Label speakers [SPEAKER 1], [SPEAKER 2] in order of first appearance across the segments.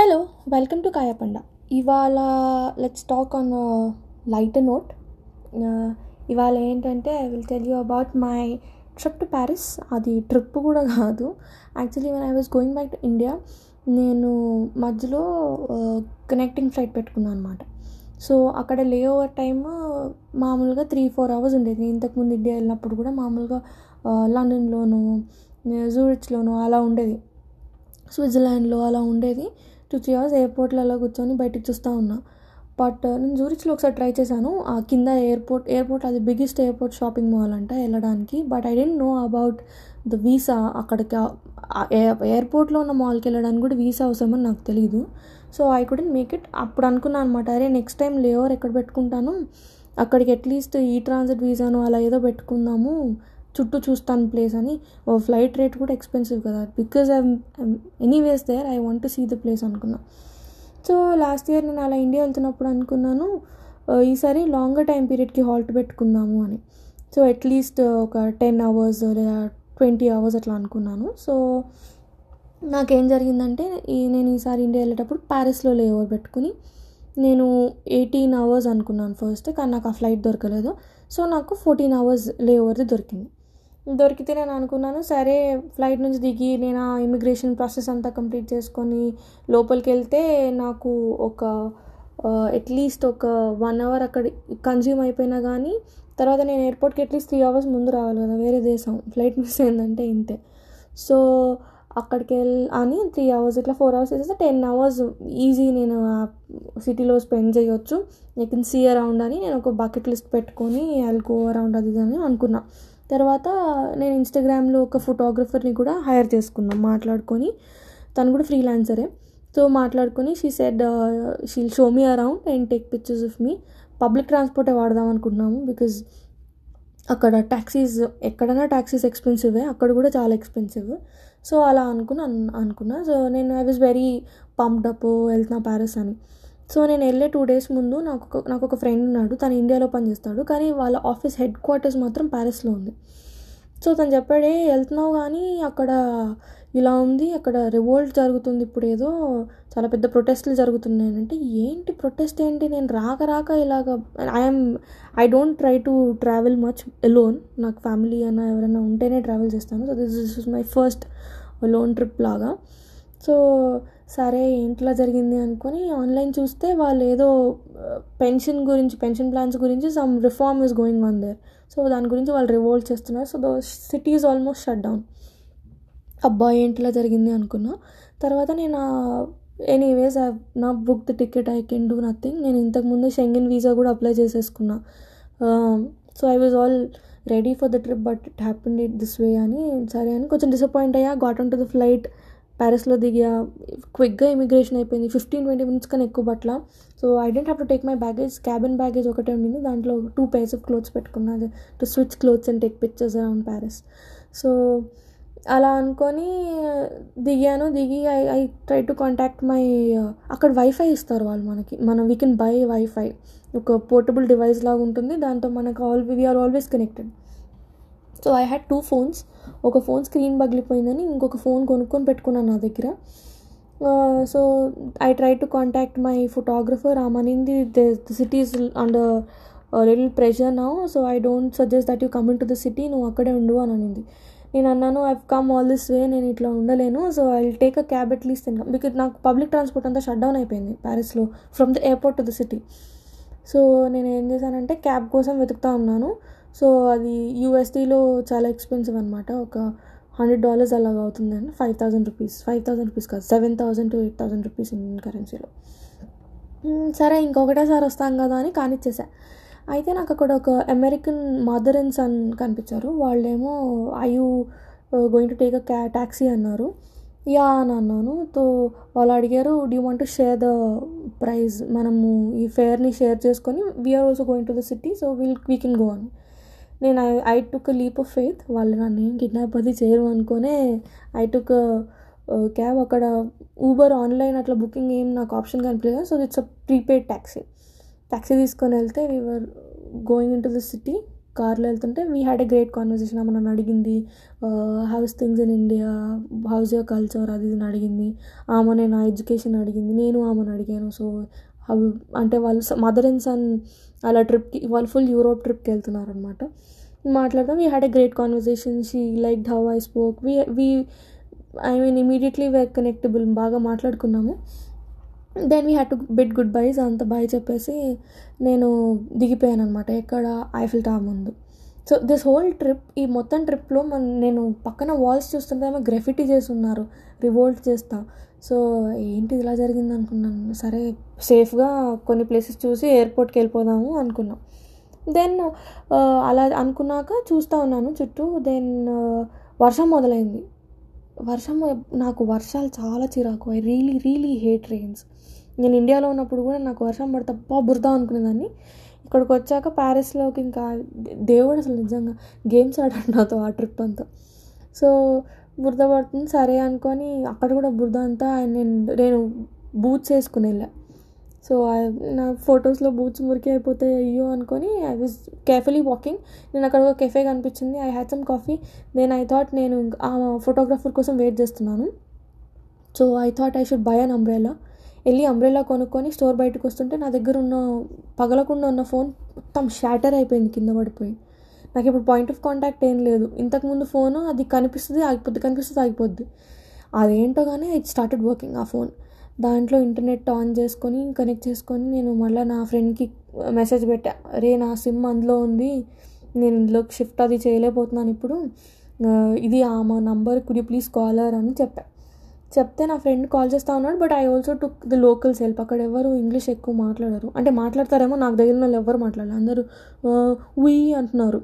[SPEAKER 1] Hello welcome to కాయపండ ఇవాళ let's talk on light note ఇవాళ ఏంటంటే I will tell you about my trip to Paris అది trip కూడా కాదు. Actually one I was going back to India నేను మధ్యలో uh, కనెక్టింగ్ ఫ్లైట్ పెట్టుకున్నాను అనమాట సో అక్కడ లే ఓవర్ టైమ్ మామూలుగా త్రీ ఫోర్ అవర్స్ ఉండేది. ఇంతకుముందు ఇండియా వెళ్ళినప్పుడు కూడా మామూలుగా uh, లండన్లోను జూరిచ్లోను uh, అలా ఉండేది. స్విట్జర్లాండ్లో అలా ఉండేది. టూ త్రీ అవర్స్ ఎయిర్పోర్ట్లలో కూర్చొని బయటికి చూస్తూ ఉన్నా. బట్ నేను జూరిచ్లో ఒకసారి ట్రై చేశాను. ఆ కింద ఎయిర్పోర్ట్ ఎయిర్పోర్ట్ అది బిగ్గెస్ట్ ఎయిర్పోర్ట్ షాపింగ్ మాల్ అంట వెళ్ళడానికి but I didn't know about the visa. అక్కడికి ఎయిర్పోర్ట్లో ఉన్న మాల్కి వెళ్ళడానికి కూడా వీసా అవసరమని నాకు తెలియదు so I couldn't make it. అప్పుడు అనుకున్నాను అనమాట అరే నెక్స్ట్ టైం లేవర్ ఎక్కడ పెట్టుకుంటాను? అక్కడికి అట్లీస్ట్ ఈ ట్రాన్సిట్ వీసాను అలా ఏదో పెట్టుకుందాము. చుట్టూ చూస్తాను ప్లేస్ అని. ఓ ఫ్లైట్ రేట్ కూడా ఎక్స్పెన్సివ్ కదా. Because I'm anyways there I want to see the place అనుకున్నా. సో లాస్ట్ ఇయర్ నేను అలా ఇండియా వెళ్తున్నప్పుడు అనుకున్నాను ఈసారి లాంగర్ టైం పీరియడ్కి హాల్ట్ పెట్టుకుందాము అని. సో అట్లీస్ట్ ఒక టెన్ అవర్స్ లేదా ట్వంటీ అవర్స్ అట్లా అనుకున్నాను. సో నాకేం జరిగిందంటే ఈ నేను ఈసారి ఇండియా వెళ్ళేటప్పుడు ప్యారిస్లో లేఓవర్ పెట్టుకుని నేను ఎయిటీన్ అవర్స్ అనుకున్నాను ఫస్ట్ కానీ నాకు ఆ ఫ్లైట్ దొరకలేదు. సో నాకు ఫోర్టీన్ అవర్స్ లేఓవర్ది దొరికింది. దొరికితే నేను అనుకున్నాను. సరే ఫ్లైట్ నుంచి దిగి నేను ఆ ఇమిగ్రేషన్ ప్రాసెస్ అంతా కంప్లీట్ చేసుకొని లోపలికి వెళ్తే నాకు ఒక అట్లీస్ట్ ఒక వన్ అవర్ అక్కడ కన్జ్యూమ్ అయిపోయినా కానీ తర్వాత నేను ఎయిర్పోర్ట్కి అట్లీస్ట్ త్రీ అవర్స్ ముందు రావాలి కదా వేరే దేశం. ఫ్లైట్ మిస్ అయిందంటే ఇంతే. సో అక్కడికి వెళ్ళి అని త్రీ అవర్స్ ఇట్లా ఫోర్ అవర్స్ వేసేస్తే టెన్ అవర్స్ ఈజీ నేను ఆ సిటీలో స్పెండ్ చేయొచ్చు. ఐ కెన్ సీ అరౌండ్ అని నేను ఒక బకెట్ లిస్ట్ పెట్టుకొని ఐల్ గో అరౌండ్ అది అని అనుకున్నా. తర్వాత నేను ఇన్స్టాగ్రామ్లో ఒక ఫోటోగ్రఫర్ని కూడా హైర్ చేసుకున్నాం మాట్లాడుకొని. తను కూడా ఫ్రీలాన్సరే సో మాట్లాడుకొని she said she'll show me around and take pictures of me public ట్రాన్స్పోర్టే వాడదాం అనుకుంటున్నాము బికాజ్ అక్కడ ట్యాక్సీస్ ఎక్కడైనా ట్యాక్సీస్ ఎక్స్పెన్సివే అక్కడ కూడా చాలా ఎక్స్పెన్సివ్ సో అలా అనుకుని అనుకున్నా. సో నేను I was very pumped up వెళ్తున్నా ప్యారిస్ అని. సో నేను వెళ్ళే టూ డేస్ ముందు నాకు ఒక నాకు ఒక ఫ్రెండ్ ఉన్నాడు. తను ఇండియాలో పనిచేస్తాడు. కానీ వాళ్ళ ఆఫీస్ హెడ్ క్వార్టర్స్ మాత్రం ప్యారిస్లో ఉంది. సో తను చెప్పాడే వెళ్తున్నావు కానీ అక్కడ ఇలా ఉంది. అక్కడ రివోల్ట్ జరుగుతుంది ఇప్పుడు ఏదో. చాలా పెద్ద ప్రొటెస్ట్లు జరుగుతున్నాయి. అంటే ఏంటి ప్రొటెస్ట్ ఏంటి? నేను రాక రాక ఇలాగ I'm I don't try to travel much alone నాకు ఫ్యామిలీ అయినా ఎవరైనా ఉంటేనే ట్రావెల్ చేస్తాను. So this is my first lone trip లాగా. సో సరే ఇంట్లో జరిగింది అనుకొని ఆన్లైన్ చూస్తే వాళ్ళు ఏదో పెన్షన్ గురించి పెన్షన్ ప్లాన్స్ గురించి some reform is going on there. So దాని గురించి వాళ్ళు రివోల్ట్ చేస్తున్నారు. So though city is almost shut down. అబ్బా ఏంటిలా జరిగింది అనుకున్నా. తర్వాత నేను ఎనీవేస్ ఐ నా book the ticket I can do nothing. నేను ఇంతకుముందు షెంగెన్ వీసా కూడా apply చేసేసుకున్నా. So I was all ready for the trip but it happen it this way అని సరే అని కొంచెం డిసప్పాయింట్ అయ్యా. Got on to the flight ప్యారిస్లో దిగా క్విక్గా ఇమిగ్రేషన్ అయిపోయింది. ఫిఫ్టీన్ ట్వంటీ మినిట్స్ కన్నా ఎక్కువ పట్ల. So I didn't have to take my baggage cabin baggage ఒకటే ఉండింది. దాంట్లో టూ పేర్స్ ఆఫ్ క్లోత్స్ పెట్టుకున్నాను to switch clothes and take pictures around Paris so అలా అనుకొని దిగాను. దిగి I I try to contact my అక్కడ వైఫై ఇస్తారు వాళ్ళు మనకి. మనం వీ కెన్ బై వైఫై ఒక పోర్టబుల్ డివైస్ లాగా ఉంటుంది. దాంతో మనకు all we are always connected so I had two phones ఒక ఫోన్ స్క్రీన్ పగిలిపోయిందని ఇంకొక ఫోన్ కొనుక్కొని పెట్టుకున్నాను నా దగ్గర. So I try to contact my photographer ఆమనింది the cities and under little pressure now so I don't suggest that you coming to the city నువ్వు అక్కడే ఉండు అని అనింది. నేను అన్నాను I come all this way నేను ఇట్లా ఉండలేను. So I will take a cab at least తిన్నాను బికాజ్ నాకు పబ్లిక్ ట్రాన్స్పోర్ట్ అంతా షట్ డౌన్ అయిపోయింది ప్యారిస్లో from the airport to the city so నేను ఏం చేశానంటే క్యాబ్ కోసం వెతుకుతా ఉన్నాను. సో అది యూఎస్డీలో చాలా ఎక్స్పెన్సివ్ అనమాట ఒక హండ్రెడ్ డాలర్స్ అలాగ అవుతుందండి. Five thousand rupees five thousand rupees కాదు seven thousand to eight thousand rupees Indian కరెన్సీలో సరే ఇంకొకటేసారి వస్తాం కదా అని కానిచ్చేసా. అయితే నాకు అక్కడ ఒక అమెరికన్ మదర్ అండ్ సన్ కనిపించారు. వాళ్ళేమో I you going to take a క్యా ట్యాక్సీ అన్నారు. యా అని అన్నాను. తో వాళ్ళు అడిగారు do want to share the price మనము ఈ ఫేర్ని షేర్ చేసుకొని we are also going to the city so will we can go అని. నేను I I took leap of faith వాళ్ళు నన్ను ఏం కిడ్నాప్ అది చేయరు అనుకునే ఐ టుక్ క్యాబ్ అక్కడ ఊబర్ ఆన్లైన్ అట్లా బుకింగ్ ఏం నాకు ఆప్షన్ కనిపించలేదు. So it's a prepaid taxi taxi తీసుకొని వెళ్తే we are going in to the city కార్లో వెళ్తుంటే we had a great conversation ఆమె నన్ను అడిగింది how's things in India how's your culture అది ఇది అడిగింది. ఆమె నా ఎడ్యుకేషన్ అడిగింది. నేను ఆమెను అడిగాను. సో అవి అంటే వాళ్ళు మదర్ అండ్ సన్ అలా ట్రిప్కి వాళ్ళు ఫుల్ యూరోప్ ట్రిప్కి వెళ్తున్నారు అనమాట మాట్లాడదాం we had a great conversation she like how I spoke we we I mean immediately we connectable బాగా మాట్లాడుకున్నాము. Then we had to bid goodbyes అంత బాయ్ చెప్పేసి నేను దిగిపోయాను అనమాట ఎక్కడ? ఐఫిల్ టా ముందు. సో దిస్ హోల్ ట్రిప్ ఈ మొత్తం ట్రిప్లో మన నేను పక్కన వాల్స్ చూస్తుంటే ఏమో గ్రెఫిటీ చేసి ఉన్నారు రివోల్ట్ చేస్తా. సో ఏంటి ఇలా జరిగింది అనుకున్నాను సరే సేఫ్గా కొన్ని ప్లేసెస్ చూసి ఎయిర్పోర్ట్కి వెళ్ళిపోదాము అనుకున్నాం. దెన్ అలా అనుకున్నాక చూస్తూ ఉన్నాను చుట్టూ. దెన్ వర్షం మొదలైంది. వర్షం నాకు వర్షాలు చాలా చిరాకు. I really really hate rains నేను ఇండియాలో ఉన్నప్పుడు కూడా నాకు వర్షం పడితే అబ్బా బురద అనుకునేదాన్ని. ఇక్కడికి వచ్చాక ప్యారిస్లోకి ఇంకా దేవుడు అసలు నిజంగా గేమ్స్ ఆడాడు నాతో ఆ ట్రిప్ అంతా. సో బురద పడుతుంది సరే అనుకొని అక్కడ కూడా బురద అంతా నేను నేను బూట్స్ వేసుకుని వెళ్ళా. సో నా ఫొటోస్లో బూట్స్ మురికి అయిపోతే అయ్యో అనుకొని ఐ వాజ్ కేర్ఫుల్లీ వాకింగ్ నేను అక్కడ ఒక కెఫే కనిపించింది I had some coffee then I thought నేను ఆ ఫోటోగ్రాఫర్ కోసం వెయిట్ చేస్తున్నాను. So I thought I should buy an umbrella వెళ్ళి అంబ్రెలా కొనుక్కొని స్టోర్ బయటకు వస్తుంటే నా దగ్గర ఉన్న పగలకుండా ఉన్న ఫోన్ మొత్తం షాటర్ అయిపోయింది కింద పడిపోయి. నాకు ఇప్పుడు పాయింట్ ఆఫ్ కాంటాక్ట్ ఏం లేదు. ఇంతకుముందు ఫోన్ అది కనిపిస్తుంది ఆగిపోద్ది కనిపిస్తుంది ఆగిపోద్ది. అదేంటో కానీ ఇట్ స్టార్టెడ్ వర్కింగ్ ఆ ఫోన్ దాంట్లో ఇంటర్నెట్ ఆన్ చేసుకొని కనెక్ట్ చేసుకొని నేను మళ్ళీ నా ఫ్రెండ్కి మెసేజ్ పెట్టా. రే నా సిమ్ అందులో ఉంది. నేను ఇందులోకి షిఫ్ట్ అది చేయలేకపోతున్నాను ఇప్పుడు. ఇది ఆ మా నంబర్ కుడి ప్లీజ్ కాలర్ అని చెప్పా. చెప్తే నా ఫ్రెండ్ కాల్ చేస్తూ ఉన్నాడు but I also took the locals help అక్కడ ఎవరు ఇంగ్లీష్ ఎక్కువ మాట్లాడరు. అంటే మాట్లాడతారేమో నాకు దగ్గర వాళ్ళు ఎవరు మాట్లాడాలి. అందరూ వీ అంటున్నారు.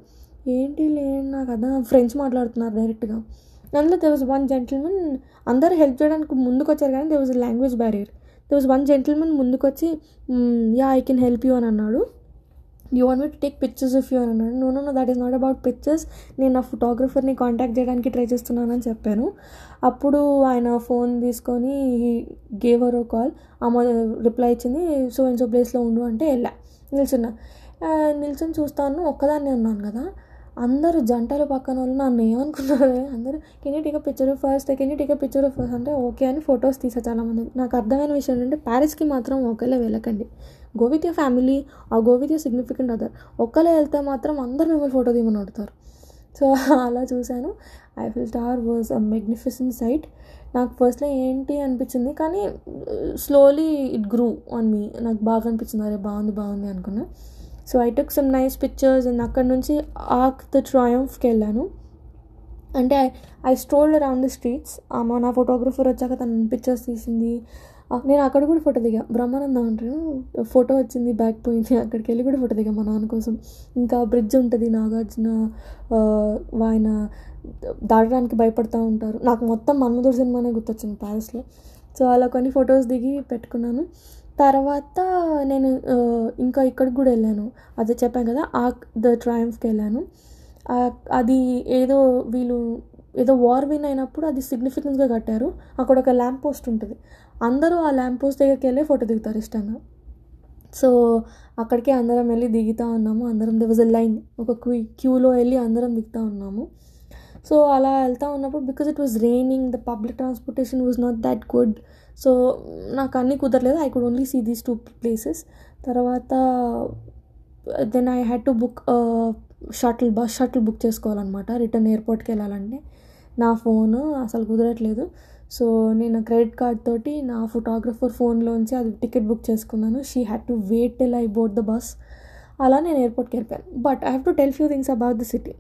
[SPEAKER 1] ఏంటి లేని నాకు అదా ఫ్రెంచ్ మాట్లాడుతున్నారు డైరెక్ట్గా అందులో దే వాజ్ వన్ జెంటిల్మెన్ అందరూ హెల్ప్ చేయడానికి ముందుకు వచ్చారు కానీ there was language barrier there was one gentlemen ముందుకు వచ్చి yeah I can help you అని అన్నాడు. You want me to take pictures of you అని అన్నాడు no no no that is not about pictures నేను నా ఫోటోగ్రఫర్ని కాంటాక్ట్ చేయడానికి ట్రై చేస్తున్నానని చెప్పాను. అప్పుడు ఆయన ఫోన్ తీసుకొని గేవర్ ఓ కాల్ అమ్మ రిప్లై ఇచ్చింది సో అండ్ సో ప్లేస్లో ఉండు అంటే వెళ్ళా. నిల్చున్నా. నిల్చొని చూస్తాను ఒక్కదాన్నే ఉన్నాను కదా. అందరూ జంటలు పక్కన వాళ్ళు నన్ను ఏమనుకున్నారు? అందరూ can you take picture first can you take picture first అంటే ఓకే అని ఫొటోస్ తీసా చాలామంది. నాకు అర్థమైన విషయం ఏంటంటే ప్యారిస్కి మాత్రం ఒకళ్ళే వెళ్ళకండి. Go with family uh go with your significant other ఒక్కలే వెళ్తే మాత్రం అందరు మిమ్మల్ని ఫోటో తీయమని అడుగుతారు. సో అలా చూశాను. Eiffel tower was a magnificent sight నాకు ఫస్ట్లో ఏంటి అనిపించింది కానీ slowly it grew on me నాకు బాగా అనిపించింది అరే బాగుంది బాగుంది అనుకున్నా. So I took some nice pictures and అక్కడ నుంచి ఆక్ ద ట్రయంఫ్కి వెళ్ళాను. అంటే I strolled around the streets ఆమె నా ఫోటోగ్రఫర్ వచ్చాక తన పిక్చర్స్ తీసింది. నేను అక్కడ కూడా ఫోటో దిగా. బ్రహ్మానందం అంటారు. ఫోటో వచ్చింది బ్యాక్ పోయింది. అక్కడికి వెళ్ళి కూడా ఫోటో దిగా మా నాన్న కోసం. ఇంకా బ్రిడ్జ్ ఉంటుంది నాగార్జున ఆయన దాటడానికి భయపడుతూ ఉంటారు. నాకు మొత్తం మన్మధుర్ సినిమానే గుర్తొచ్చింది ప్యారిస్లో. సో అలా కొన్ని ఫొటోస్ దిగి పెట్టుకున్నాను. తర్వాత నేను ఇంకా ఇక్కడికి కూడా వెళ్ళాను. అదే చెప్పాను కదా ఆ ద ట్రయంఫ్కి వెళ్ళాను. అది ఏదో వీళ్ళు ఏదో వార్ విన్ అయినప్పుడు అది సిగ్నిఫికెన్స్గా కట్టారు. అక్కడ ఒక ల్యాంప్ పోస్ట్ ఉంటుంది. అందరూ ఆ ల్యాంప్ పోస్ట్ దగ్గరికి వెళ్ళి ఫోటో దిగుతారు ఇష్టంగా. సో అక్కడికి అందరం వెళ్ళి దిగుతూ ఉన్నాము. అందరం దే వాజ్ ఎ లైన్ ఒక క్యూ క్యూలో వెళ్ళి అందరం దిగుతూ ఉన్నాము. సో అలా వెళ్తూ ఉన్నప్పుడు because it was raining the public transportation was not that good so నాకు అన్నీ కుదరలేదు. I could only see these two places తర్వాత then I had to book shuttle bus shuttle book చేసుకోవాలన్నమాట. రిటర్న్ ఎయిర్పోర్ట్కి వెళ్ళాలంటే. నా ఫోన్ అసలు కుదరట్లేదు. సో నేను క్రెడిట్ కార్డ్ తోటి నా ఫోటోగ్రఫర్ ఫోన్లోంచి అది టికెట్ బుక్ చేసుకున్నాను. She had to wait till I board the bus అలా నేను ఎయిర్పోర్ట్కి వెళ్ళిపోయాను. But I have to tell few things about the city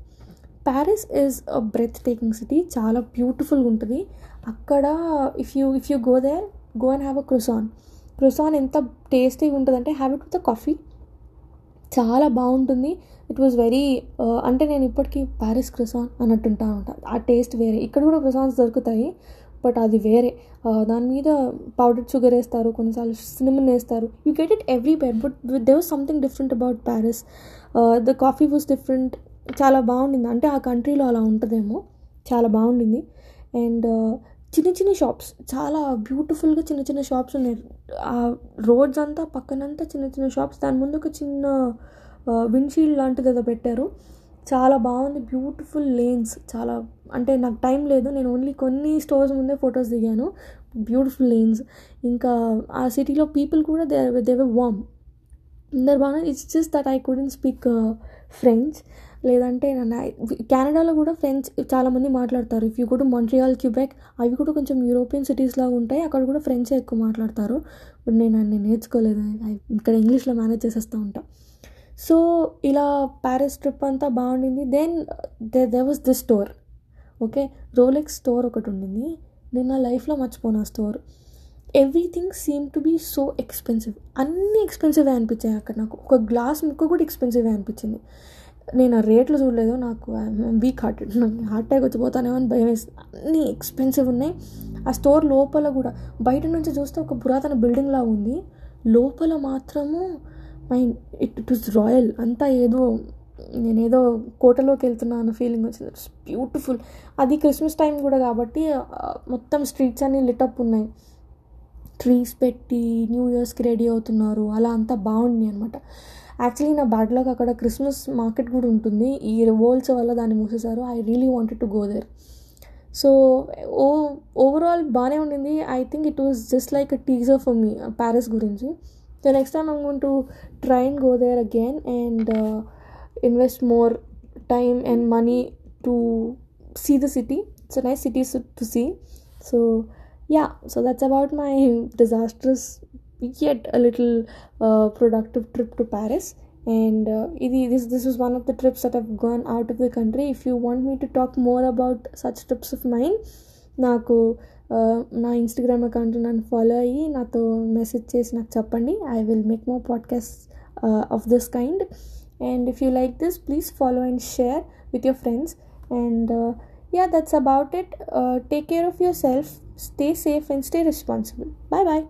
[SPEAKER 1] Paris is a breathtaking city చాలా బ్యూటిఫుల్గా ఉంటుంది. అక్కడ if you if you go there go and have a croissant croissant ఎంత టేస్టీగా ఉంటుందంటే హ్యావ్ ఇట్ విత్ కాఫీ చాలా బాగుంటుంది. It was very అంటే నేను ఇప్పటికీ ప్యారిస్ క్రుసాన్ అన్నట్టుంటా ఉంటాను ఆ టేస్ట్ వేరే. ఇక్కడ కూడా క్రిసాన్స్ దొరుకుతాయి బట్ అది వేరే. Uh, దాని మీద పౌడర్ షుగర్ వేస్తారు కొన్నిసార్లు సినిమన్ వేస్తారు. You get it every bread but there was something different about Paris the coffee was different చాలా బాగుండింది. అంటే ఆ కంట్రీలో అలా ఉంటుందేమో. చాలా బాగుండింది. అండ్ చిన్న చిన్న షాప్స్. చాలా బ్యూటిఫుల్గా చిన్న చిన్న షాప్స్ ఉన్నాయి. ఆ రోడ్స్ అంతా పక్కనంతా చిన్న చిన్న షాప్స్. దాని ముందు ఒక చిన్న విండ్షీల్డ్ లాంటిది ఏదో పెట్టారు. చాలా బాగుంది. Beautiful lanes. చాలా అంటే నాకు టైం లేదు. నేను ఓన్లీ కొన్ని స్టోర్స్ ముందే ఫొటోస్ దిగాను. Beautiful lanes. ఇంకా ఆ సిటీలో పీపుల్ కూడా దే దేవర్ వామ్ అందరు బాగా it's just that I couldn't speak French. లేదంటే నన్ను కెనడాలో కూడా ఫ్రెంచ్ చాలామంది మాట్లాడతారు. ఇఫ్ యూ కూడా మాంట్రియాల్ క్యూబెక్ అవి కూడా కొంచెం యూరోపియన్ సిటీస్ లాగా ఉంటాయి. అక్కడ కూడా ఫ్రెంచ్ ఎక్కువ మాట్లాడతారు. బట్ నేను అన్ని నేర్చుకోలేదు. ఇక్కడ ఇంగ్లీష్లో మేనేజ్ చేసేస్తూ ఉంటా. సో ఇలా ప్యారిస్ ట్రిప్ అంతా బాగుండింది. Then there there was the store okay Rolex store ఒకటి ఉండింది. నేను నా లైఫ్లో మర్చిపోను ఆ store everything seem to be so expensive అన్నీ ఎక్స్పెన్సివ్ అనిపించాయి అక్కడ నాకు. ఒక గ్లాస్ ముక్క కూడా ఎక్స్పెన్సివ్ అనిపించింది. నేను ఆ రేట్లు చూడలేదు నాకు వీక్ హార్టెడ్ నాకు హార్ట్ అటాక్ వచ్చిపోతానేమో అని భయం వేస్తుంది అన్నీ ఎక్స్పెన్సివ్ ఉన్నాయి. ఆ స్టోర్ లోపల కూడా బయట నుంచి చూస్తే ఒక పురాతన బిల్డింగ్ లాగా ఉంది. లోపల మాత్రము my it it is royal అంతా ఏదో నేనేదో కోటలోకి వెళ్తున్నా అన్న ఫీలింగ్ వచ్చింది. ఇట్స్ బ్యూటిఫుల్ అది క్రిస్మస్ టైం కూడా కాబట్టి మొత్తం స్ట్రీట్స్ అన్నీ లిటప్ ఉన్నాయి. ట్రీస్ పెట్టి న్యూ ఇయర్స్కి రెడీ అవుతున్నారు. అలా అంతా బాగుంది అనమాట యాక్చువల్లీ నా బ్యాడ్లాగ్ అక్కడ క్రిస్మస్ మార్కెట్ కూడా ఉంటుంది. ఈ రివోల్స్ వల్ల దాన్ని మూసేశారు. I really wanted to go there so oh overall బాగానే ఉండింది. I think it was just like a teaser for me Paris గురించి. So next time I'm gonna try and go there again and invest more time and money to see the city it's nice cities to see so yeah so that's about my disasters yet a little uh, productive trip to paris and uh, this, this was one of the trips that i've gone out of the country if you want me to talk more about such trips of mine నాకు నా Instagram account నన్ను follow అయ్యి నాతో message చేసి నాకు చెప్పండి I will make more podcast of this kind and if you like this please follow and share with your friends and yeah that's about it uh, take care of yourself stay safe and stay responsible bye bye